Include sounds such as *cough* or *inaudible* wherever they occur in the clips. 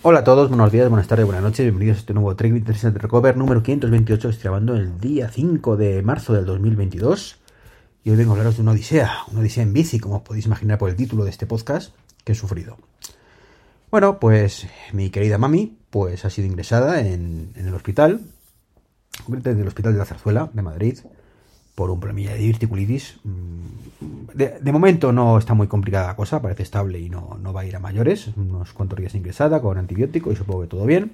Hola a todos, buenos días, buenas tardes, buenas noches, bienvenidos a este nuevo Trek Interesante Recover número 528. Estoy grabando el día 5 de marzo del 2022 y hoy vengo a hablaros de una odisea, una odisea en bici, como os podéis imaginar por el título de este podcast, que he sufrido. Bueno, pues mi querida mami pues ha sido ingresada en, el hospital, en el Hospital de la Zarzuela de Madrid, por un problemilla de diverticulitis. Mm, De, de momento no está muy complicada la cosa, parece estable y no, no va a ir a mayores. Unos cuantos días ingresada con antibiótico y supongo que todo bien.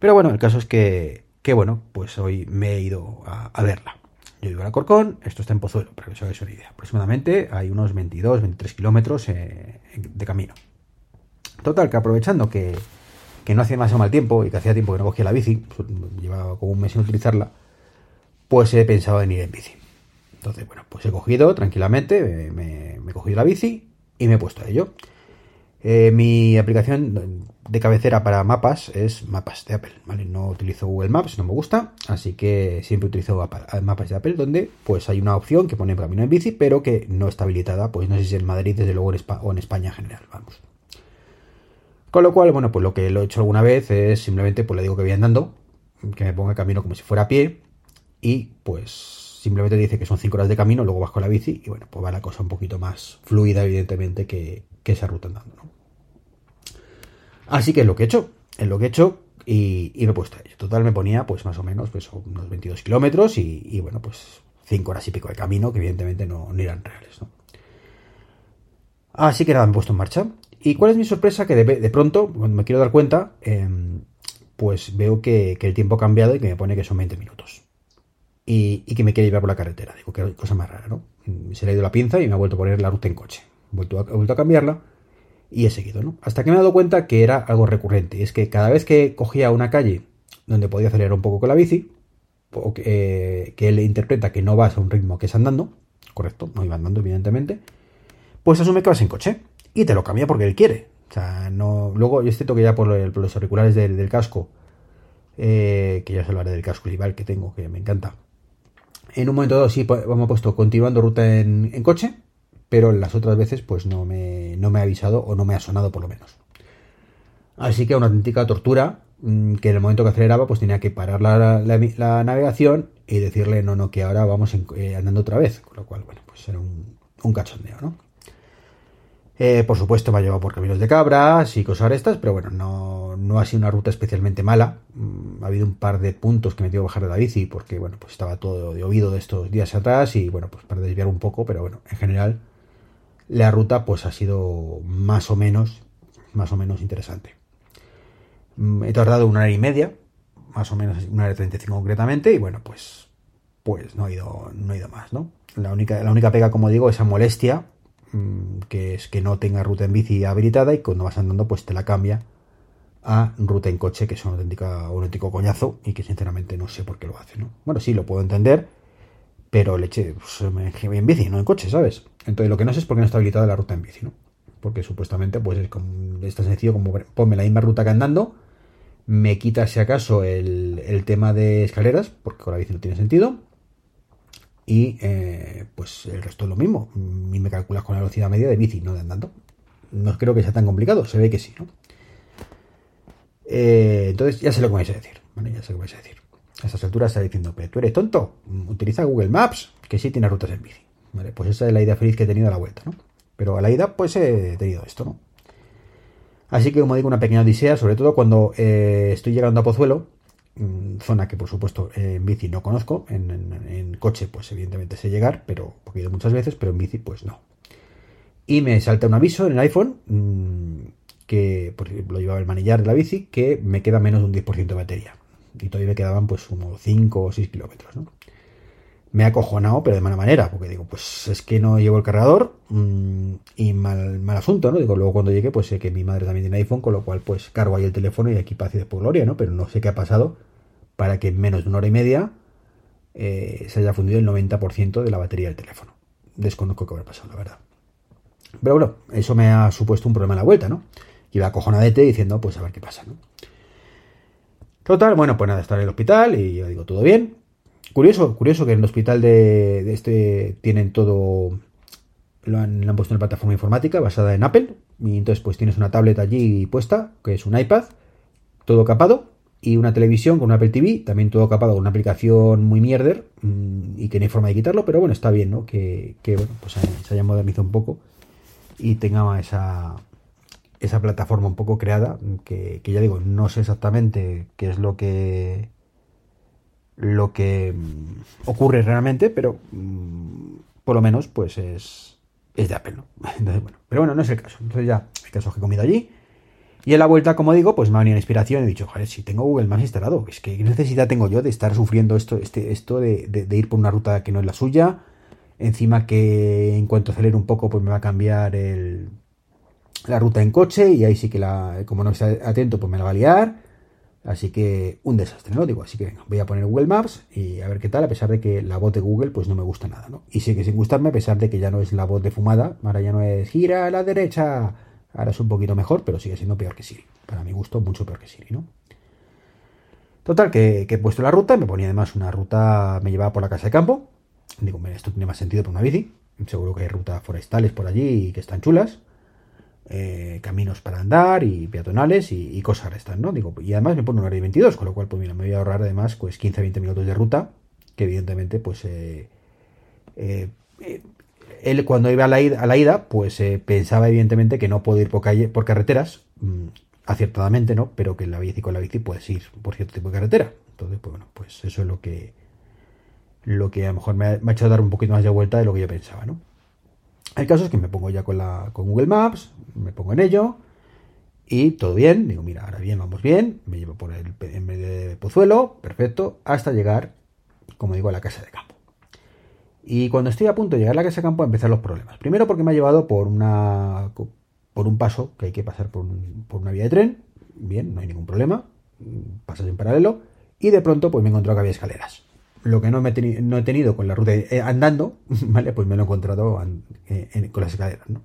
Pero bueno, el caso es que, que bueno, pues hoy me he ido a, a verla. Yo vivo en Alcorcón, esto está en Pozuelo, para que os hagáis una idea. Aproximadamente hay unos 22, 23 kilómetros eh, de camino. Total, que aprovechando que, que no hacía demasiado mal tiempo y que hacía tiempo que no cogía la bici, pues, llevaba como un mes sin utilizarla, pues he pensado en ir en bici. Entonces, bueno, pues he cogido tranquilamente, me, he cogido la bici y me he puesto a ello. Eh, mi aplicación de cabecera para mapas es mapas de Apple, ¿vale? No utilizo Google Maps, no me gusta, así que siempre utilizo apa- mapas de Apple donde pues hay una opción que pone camino en bici, pero que no está habilitada, pues no sé si en Madrid, desde luego o en España en general, vamos. Con lo cual, bueno, pues lo que lo he hecho alguna vez es simplemente, pues le digo que voy andando, que me ponga camino como si fuera a pie, y pues simplemente dice que son 5 horas de camino, luego vas con la bici, y bueno, pues va la cosa un poquito más fluida, evidentemente, que, esa ruta andando, ¿no? Así que es lo que he hecho, es lo que he hecho y, me he puesto a ello. Total me ponía pues más o menos pues unos 22 kilómetros y, bueno pues 5 horas y pico de camino que evidentemente no, eran reales. Así que nada, me he puesto en marcha. ¿Y cuál es mi sorpresa? Que de, pronto, cuando me quiero dar cuenta, eh, pues veo que el tiempo ha cambiado y que me pone que son 20 minutos. Y, que me quiere llevar por la carretera. Digo, qué cosa más rara, ¿no? Se le ha ido la pinza y me ha vuelto a poner la ruta en coche. He vuelto a, vuelto a cambiarla y he seguido, ¿no? Hasta que me he dado cuenta que era algo recurrente. Es que cada vez que cogía una calle donde podía acelerar un poco con la bici, eh, que él interpreta que no vas a un ritmo que es andando, correcto, no iba andando, evidentemente, pues asume que vas en coche y te lo cambia porque él quiere. O sea, no. Luego, yo es cierto que ya por, los auriculares del, del casco, eh, que ya os hablaré del casco rival que tengo, que me encanta. En un momento dado sí, pues, hemos puesto continuando ruta en, coche, pero las otras veces pues no me, no me ha avisado o no me ha sonado por lo menos. Así que una auténtica tortura, mm, que en el momento que aceleraba pues tenía que parar la navegación y decirle no, no, que ahora vamos en- eh, andando otra vez. Con lo cual, bueno, pues era un, un cachondeo, ¿no? Eh, por supuesto me ha llevado por caminos de cabras y cosas estas, pero bueno, no, no ha sido una ruta especialmente mala. Mm, Ha habido un par de puntos que me dio bajar de la bici porque, bueno, pues estaba todo de oído de estos días atrás y, bueno, pues para desviar un poco, pero bueno, en general la ruta pues ha sido más o menos, más o menos interesante. Mm, He tardado una hora y media, más o menos una hora y 35 concretamente, y bueno, pues, pues no he ido, no he ido más, ¿no? La única, la única pega, como digo, esa molestia, que es que no tenga ruta en bici habilitada y cuando vas andando, pues te la cambia a ruta en coche, que es un, auténtica, un auténtico coñazo y que sinceramente no sé por qué lo hace, ¿no? Bueno, sí, lo puedo entender, pero leche, pues, en bici, no en coche, ¿sabes? Entonces lo que no sé es por qué no está habilitada la ruta en bici, ¿no? Porque supuestamente pues es, como, es tan sencillo como ponme la misma ruta que andando, me quita si acaso el, el tema de escaleras, porque con la bici no tiene sentido, y eh, pues el resto es lo mismo. Y me calculas con la velocidad media de bici, no de andando. No creo que sea tan complicado, se ve que sí, ¿no? Eh, entonces ya sé lo que vais a decir, ¿vale? Ya sé lo que vais a decir. A estas alturas está diciendo, pero tú eres tonto, utiliza Google Maps, que sí tiene rutas en bici. ¿Vale? Pues esa es la idea feliz que he tenido a la vuelta, ¿no? Pero a la ida, pues he tenido esto, ¿no? Así que, como digo, una pequeña odisea, sobre todo cuando eh, estoy llegando a Pozuelo, mm, zona que por supuesto eh, en bici no conozco, en, coche pues evidentemente sé llegar, pero porque he ido muchas veces, pero en bici pues no. Y me salta un aviso en el iPhone, mm, que por ejemplo, lo llevaba el manillar de la bici, que me queda menos de un 10% de batería. Y todavía me quedaban pues unos 5 o 6 kilómetros, ¿no? Me ha acojonado, pero de mala manera, porque digo, pues es que no llevo el cargador mm, y mal, mal asunto, ¿no? Digo, luego cuando llegue, pues sé que mi madre también tiene iPhone, con lo cual pues cargo ahí el teléfono y aquí paz y después gloria, ¿no? Pero no sé qué ha pasado para que en menos de una hora y media eh, se haya fundido el 90% de la batería del teléfono. Desconozco qué habrá pasado, la verdad. Pero bueno, eso me ha supuesto un problema a la vuelta, ¿no? Iba acojonadete diciendo, pues a ver qué pasa, ¿no? Total, bueno, pues nada, estar en el hospital y yo digo, todo bien, Curioso, curioso que en el hospital de, este tienen todo, lo han, puesto en la plataforma informática basada en Apple, y entonces pues tienes una tablet allí puesta, que es un iPad, todo capado, y una televisión con un Apple TV, también todo capado con una aplicación muy mierder, mm, y que no hay forma de quitarlo, pero bueno, está bien, ¿no? Que, bueno, pues se haya modernizado un poco y tenga esa, esa plataforma un poco creada, que, que ya digo, no sé exactamente qué es lo que lo que mm, ocurre realmente, pero mm, por lo menos pues es, es de Apple. *laughs* Entonces, bueno, pero bueno, no es el caso. Entonces ya, el caso que he comido allí. Y en la vuelta, como digo, pues me ha venido la inspiración he dicho, joder, si tengo Google Maps instalado, es que ¿qué necesidad tengo yo de estar sufriendo esto, este, esto de, de, ir por una ruta que no es la suya? Encima que en cuanto acelere un poco, pues me va a cambiar el, la ruta en coche y ahí sí que la, como no está atento, pues me la va a liar. Así que un desastre, ¿no? Digo, así que voy a poner Google Maps y a ver qué tal, a pesar de que la voz de Google pues no me gusta nada, ¿no? Y sigue sin gustarme, a pesar de que ya no es la voz de fumada, ahora ya no es gira a la derecha, ahora es un poquito mejor, pero sigue siendo peor que Siri. Para mi gusto, mucho peor que Siri, ¿no? Total, que, he puesto la ruta, me ponía además una ruta, me llevaba por la casa de campo. Digo, esto tiene más sentido por una bici. Seguro que hay rutas forestales por allí que están chulas. Eh, caminos para andar y peatonales y, cosas restas, ¿no? Digo, y además me pone una hora y 22, con lo cual, pues mira, me voy a ahorrar además pues 15-20 minutos de ruta, que evidentemente, pues eh, eh, él cuando iba a la ida, a la ida pues pensaba evidentemente que no puedo ir por, calle, por carreteras, mm, acertadamente, ¿no? Pero que en la bici con la bici puedes ir por cierto tipo de carretera. Entonces, pues bueno, pues eso es lo que lo que a lo mejor me ha, me ha hecho dar un poquito más de vuelta de lo que yo pensaba, ¿no? El caso es que me pongo ya con, Google Maps, me pongo en ello y todo bien. Digo, mira, ahora bien, vamos bien. Me llevo por el en medio de Pozuelo, perfecto, hasta llegar, como digo, a la casa de campo. Y cuando estoy a punto de llegar a la casa de campo, empiezan los problemas. Primero porque me ha llevado por una por un paso que hay que pasar por, una vía de tren. Bien, no hay ningún problema. Pasas en paralelo. Y de pronto, pues me he encontrado que había escaleras lo que no, me no he tenido con la ruta eh, andando, *laughs* ¿vale? Pues me lo he encontrado eh, con las escaleras, ¿no?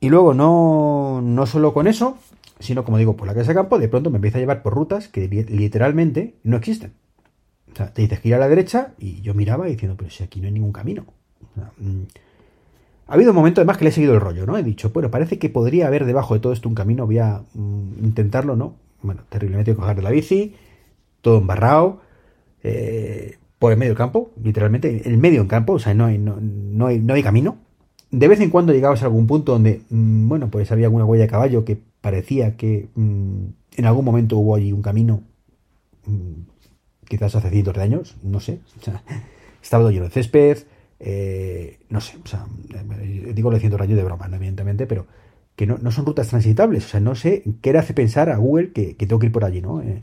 Y luego no, no solo con eso, sino como digo, por la casa de campo, de pronto me empieza a llevar por rutas que literalmente no existen. O sea, te dices que ir a la derecha y yo miraba diciendo, pero si aquí no hay ningún camino. Mm, ha habido un momento además que le he seguido el rollo, ¿no? He dicho, bueno, parece que podría haber debajo de todo esto un camino, voy a mm, intentarlo, ¿no? Bueno, terriblemente coger de la bici, todo embarrado eh, por el medio campo, literalmente, el medio campo, o sea, no hay, no, hay, no hay camino. De vez en cuando llegabas a algún punto donde, mm, bueno, pues había alguna huella de caballo que parecía que mm, en algún momento hubo allí un camino, mm, quizás hace cientos de años, no sé, *laughs* o sea, estaba lleno de césped, eh, no sé, o sea, digo lo de cientos de años de broma, evidentemente, pero que no, son rutas transitables, o sea, no sé qué le hace pensar a Google que, tengo que ir por allí, ¿no? Eh,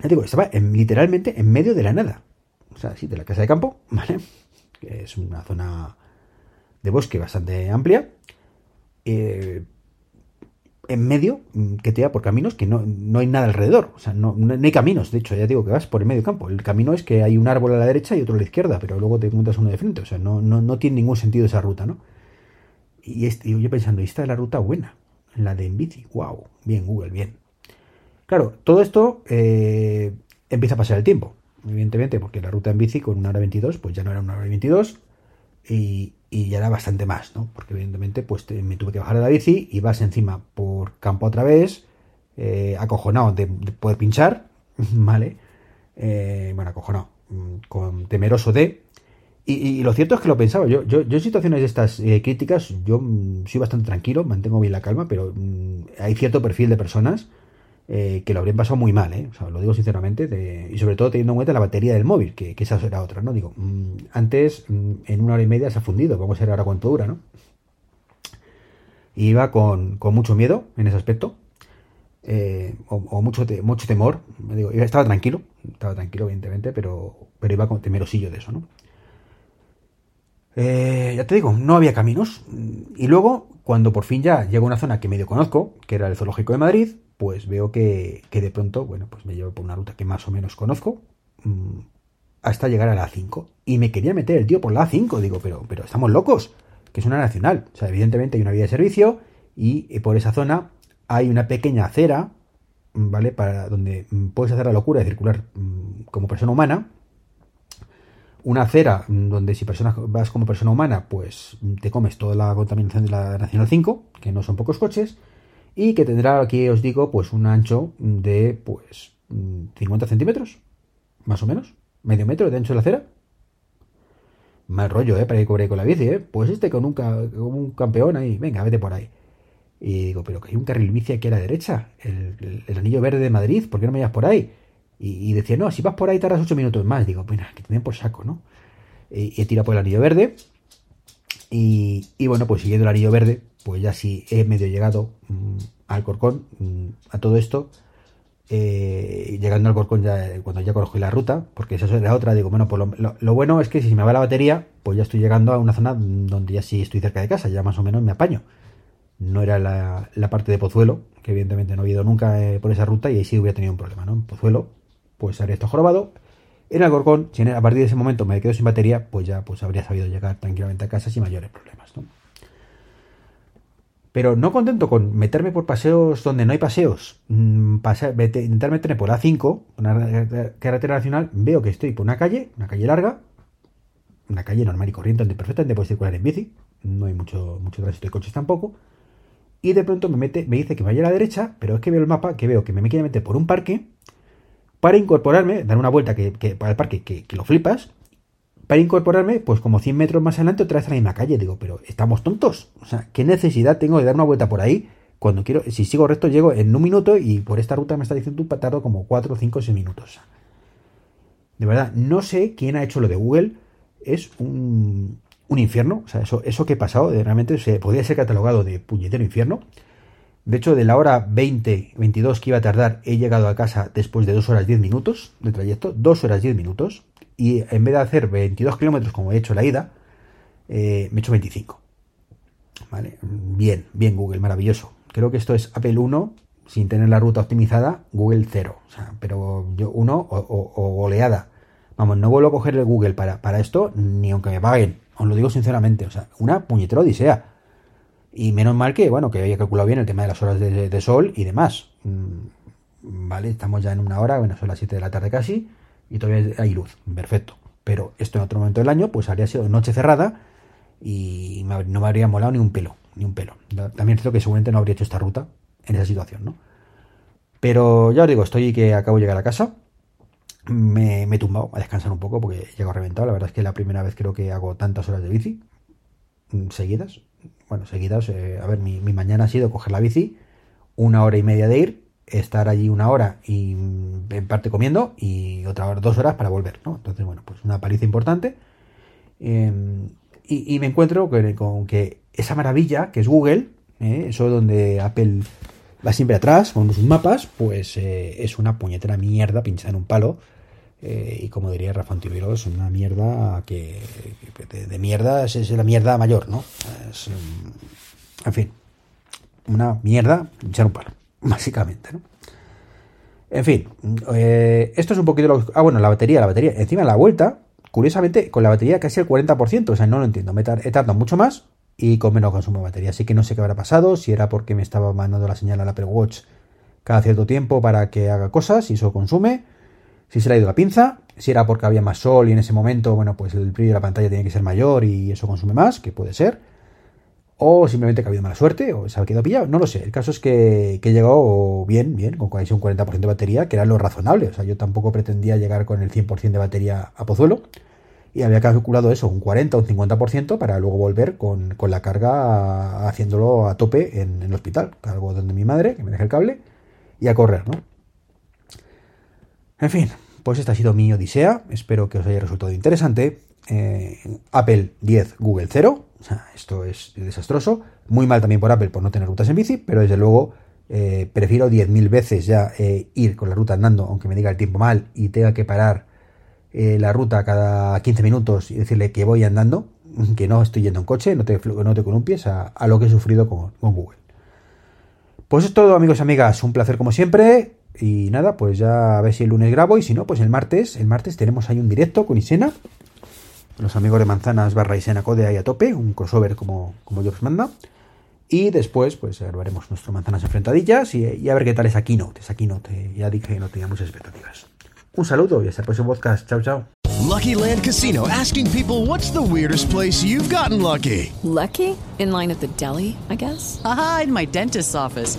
ya digo, estaba literalmente en medio de la nada. O sea, sí, de la casa de campo, *laughs* ¿vale? Que es una zona de bosque bastante amplia. Eh, en medio, mm, que te da por caminos que no, hay nada alrededor. O sea, no, hay caminos. De hecho, ya digo que vas por el medio campo. El camino es que hay un árbol a la derecha y otro a la izquierda, pero luego te encuentras uno de frente. O sea, no, no, tiene ningún sentido esa ruta, ¿no? Y este, yo pensando, esta es la ruta buena, la de en bici. ¡Wow! Bien, Google, bien. Claro, todo esto eh, empieza a pasar el tiempo, evidentemente, porque la ruta en bici con una hora 22, pues ya no era una hora 22 y, y ya era bastante más, ¿no? Porque evidentemente, pues me tuve que bajar de la bici y vas encima por campo otra vez, eh, acojonado de, poder pinchar, *laughs* ¿vale? Eh, bueno, acojonado, mm, con temeroso de... Y, lo cierto es que lo pensaba. Yo, yo, yo en situaciones de estas críticas, yo mm, soy bastante tranquilo, mantengo bien la calma, pero mm, hay cierto perfil de personas eh, que lo habrían pasado muy mal, ¿eh? O sea, lo digo sinceramente, y sobre todo teniendo en cuenta la batería del móvil, que, esa era otra, ¿no? Digo, mm, antes mm, en una hora y media se ha fundido, vamos a ver ahora cuánto dura, ¿no? iba con, mucho miedo en ese aspecto. eh, o, mucho, mucho temor. Digo, estaba tranquilo, estaba tranquilo, evidentemente, pero, pero iba con temerosillo de eso, ¿no? Eh, ya te digo, no había caminos. Y luego, cuando por fin ya llego a una zona que medio conozco, que era el Zoológico de Madrid, pues veo que, de pronto, bueno, pues me llevo por una ruta que más o menos conozco, mm, hasta llegar a la A5. Y me quería meter el tío por la A5. Digo, pero, pero estamos locos, que es una nacional. O sea, evidentemente hay una vía de servicio y eh, por esa zona hay una pequeña acera, ¿vale? Para donde mm, puedes hacer la locura de circular mm, como persona humana. Una acera mm, donde si personas vas como persona humana, pues te comes toda la contaminación de la Nacional 5, que no son pocos coches, y que tendrá, aquí os digo, pues un ancho de pues 50 centímetros, más o menos, medio metro de ancho de la acera. Mal rollo, ¿eh? Para ir con la bici, ¿eh? Pues este con un, un campeón ahí, venga, vete por ahí. Y digo, pero que hay un carril bici aquí a la derecha, el, anillo verde de Madrid, ¿por qué no me llevas por ahí? Y, decía, no, si vas por ahí tardas ocho minutos más. Digo, bueno, que te por saco, ¿no? Y, he tirado por el anillo verde. Y, bueno, pues siguiendo el anillo verde, pues ya sí he medio llegado mm, al Corcón, mm, a todo esto. Eh, llegando al Corcón ya cuando ya conozco la ruta, porque esa es la otra, digo, bueno, pues lo, bueno es que si me va la batería, pues ya estoy llegando a una zona donde ya sí estoy cerca de casa, ya más o menos me apaño no era la, parte de Pozuelo, que evidentemente no he ido nunca eh, por esa ruta y ahí sí hubiera tenido un problema, ¿no? En Pozuelo, pues habría estado jorobado. En Alcorcón, si a partir de ese momento me quedo sin batería, pues ya pues habría sabido llegar tranquilamente a casa sin mayores problemas, ¿no? Pero no contento con meterme por paseos donde no hay paseos, mm, intentar meterme por A5, una carretera nacional, veo que estoy por una calle, una calle larga, una calle normal y corriente donde perfectamente puedes circular en bici, no hay mucho, mucho tránsito de coches tampoco, y de pronto me, mete, me dice que vaya a la derecha, pero es que veo el mapa, que veo que me quiere meter por un parque para incorporarme, dar una vuelta que, para el parque que, lo flipas, para incorporarme, pues como 100 metros más adelante otra vez a la misma calle. Digo, pero estamos tontos. O sea, ¿qué necesidad tengo de dar una vuelta por ahí? Cuando quiero, si sigo recto, llego en un minuto y por esta ruta me está diciendo un tardo como 4, 5, 6 minutos. De verdad, no sé quién ha hecho lo de Google. Es un, infierno. O sea, eso, eso que he pasado realmente se podría ser catalogado de puñetero infierno. De hecho, de la hora 20, 22 que iba a tardar, he llegado a casa después de 2 horas 10 minutos de trayecto. 2 horas 10 minutos. Y en vez de hacer 22 kilómetros como he hecho la ida, eh, me he hecho 25. Vale, bien, bien Google, maravilloso. Creo que esto es Apple 1 sin tener la ruta optimizada, Google 0. O sea, pero yo 1 o, o, goleada. Vamos, no vuelvo a coger el Google para, para esto, ni aunque me paguen. Os lo digo sinceramente, o sea, una puñetera odisea. Y menos mal que, bueno, que había calculado bien el tema de las horas de, sol y demás. Mm, vale, estamos ya en una hora, bueno, son las 7 de la tarde casi, y todavía hay luz, perfecto. Pero esto en otro momento del año, pues habría sido noche cerrada y no me habría molado ni un pelo, ni un pelo. También es cierto que seguramente no habría hecho esta ruta en esa situación, ¿no? Pero ya os digo, estoy que acabo de llegar a casa me, he tumbado a descansar un poco porque llego reventado. La verdad es que la primera vez creo que hago tantas horas de bici mm, seguidas. Bueno, seguidas, eh, a ver, mi, mañana ha sido coger la bici, una hora y media de ir, estar allí una hora y mm, en parte comiendo y otra hora, dos horas para volver, ¿no? Entonces, bueno, pues una paliza importante. Em, y, me encuentro con, que esa maravilla que es Google, eh, eso donde Apple va siempre atrás con sus mapas, pues eh, es una puñetera mierda pinchada en un palo. Eh, y como diría Rafa es una mierda que, de, mierda es, la mierda mayor, ¿no? Mm, en fin, una mierda pinchar un palo, básicamente, ¿no? En fin, eh, esto es un poquito lo Ah, bueno, la batería, la batería. Encima la vuelta, curiosamente, con la batería casi el 40%, o sea, no lo entiendo. Me he tardado mucho más y con menos consumo de batería. Así que no sé qué habrá pasado, si era porque me estaba mandando la señal al Apple Watch cada cierto tiempo para que haga cosas y eso consume, si se le ha ido la pinza, si era porque había más sol y en ese momento, bueno, pues el brillo de la pantalla tiene que ser mayor y eso consume más, que puede ser, o simplemente que ha habido mala suerte o se ha quedado pillado, no lo sé. El caso es que, que he llegado bien, bien, con casi un 40% de batería, que era lo razonable, o sea, yo tampoco pretendía llegar con el 100% de batería a Pozuelo y había calculado eso, un 40 o un 50% para luego volver con, la carga haciéndolo a tope en, el hospital. Cargo donde mi madre, que me deje el cable, y a correr, ¿no? En fin, pues esta ha sido mi odisea. Espero que os haya resultado interesante. Eh, Apple 10, Google 0. Esto es desastroso. Muy mal también por Apple por no tener rutas en bici, pero desde luego eh, prefiero 10.000 veces ya eh, ir con la ruta andando, aunque me diga el tiempo mal y tenga que parar eh, la ruta cada 15 minutos y decirle que voy andando, *laughs* que no estoy yendo en coche, no te, no te columpies a, a lo que he sufrido con, con Google. Pues es todo, amigos y amigas. Un placer como siempre. Y nada, pues ya a ver si el lunes grabo. Y si no, pues el martes. El martes tenemos ahí un directo con Isena. Los amigos de Manzanas barra Isena Code ahí a tope. Un crossover como, como Dios manda. Y después, pues grabaremos nuestro Manzanas Enfrentadillas. Y, y, a ver qué tal esa keynote. Esa keynote. Ya dije que no tenía muchas expectativas. Un saludo y hasta el próximo podcast. Chao, chao. Lucky Land Casino asking people what's the weirdest place you've gotten lucky. Lucky? In line at the deli, I guess? Aha, in my dentist's office.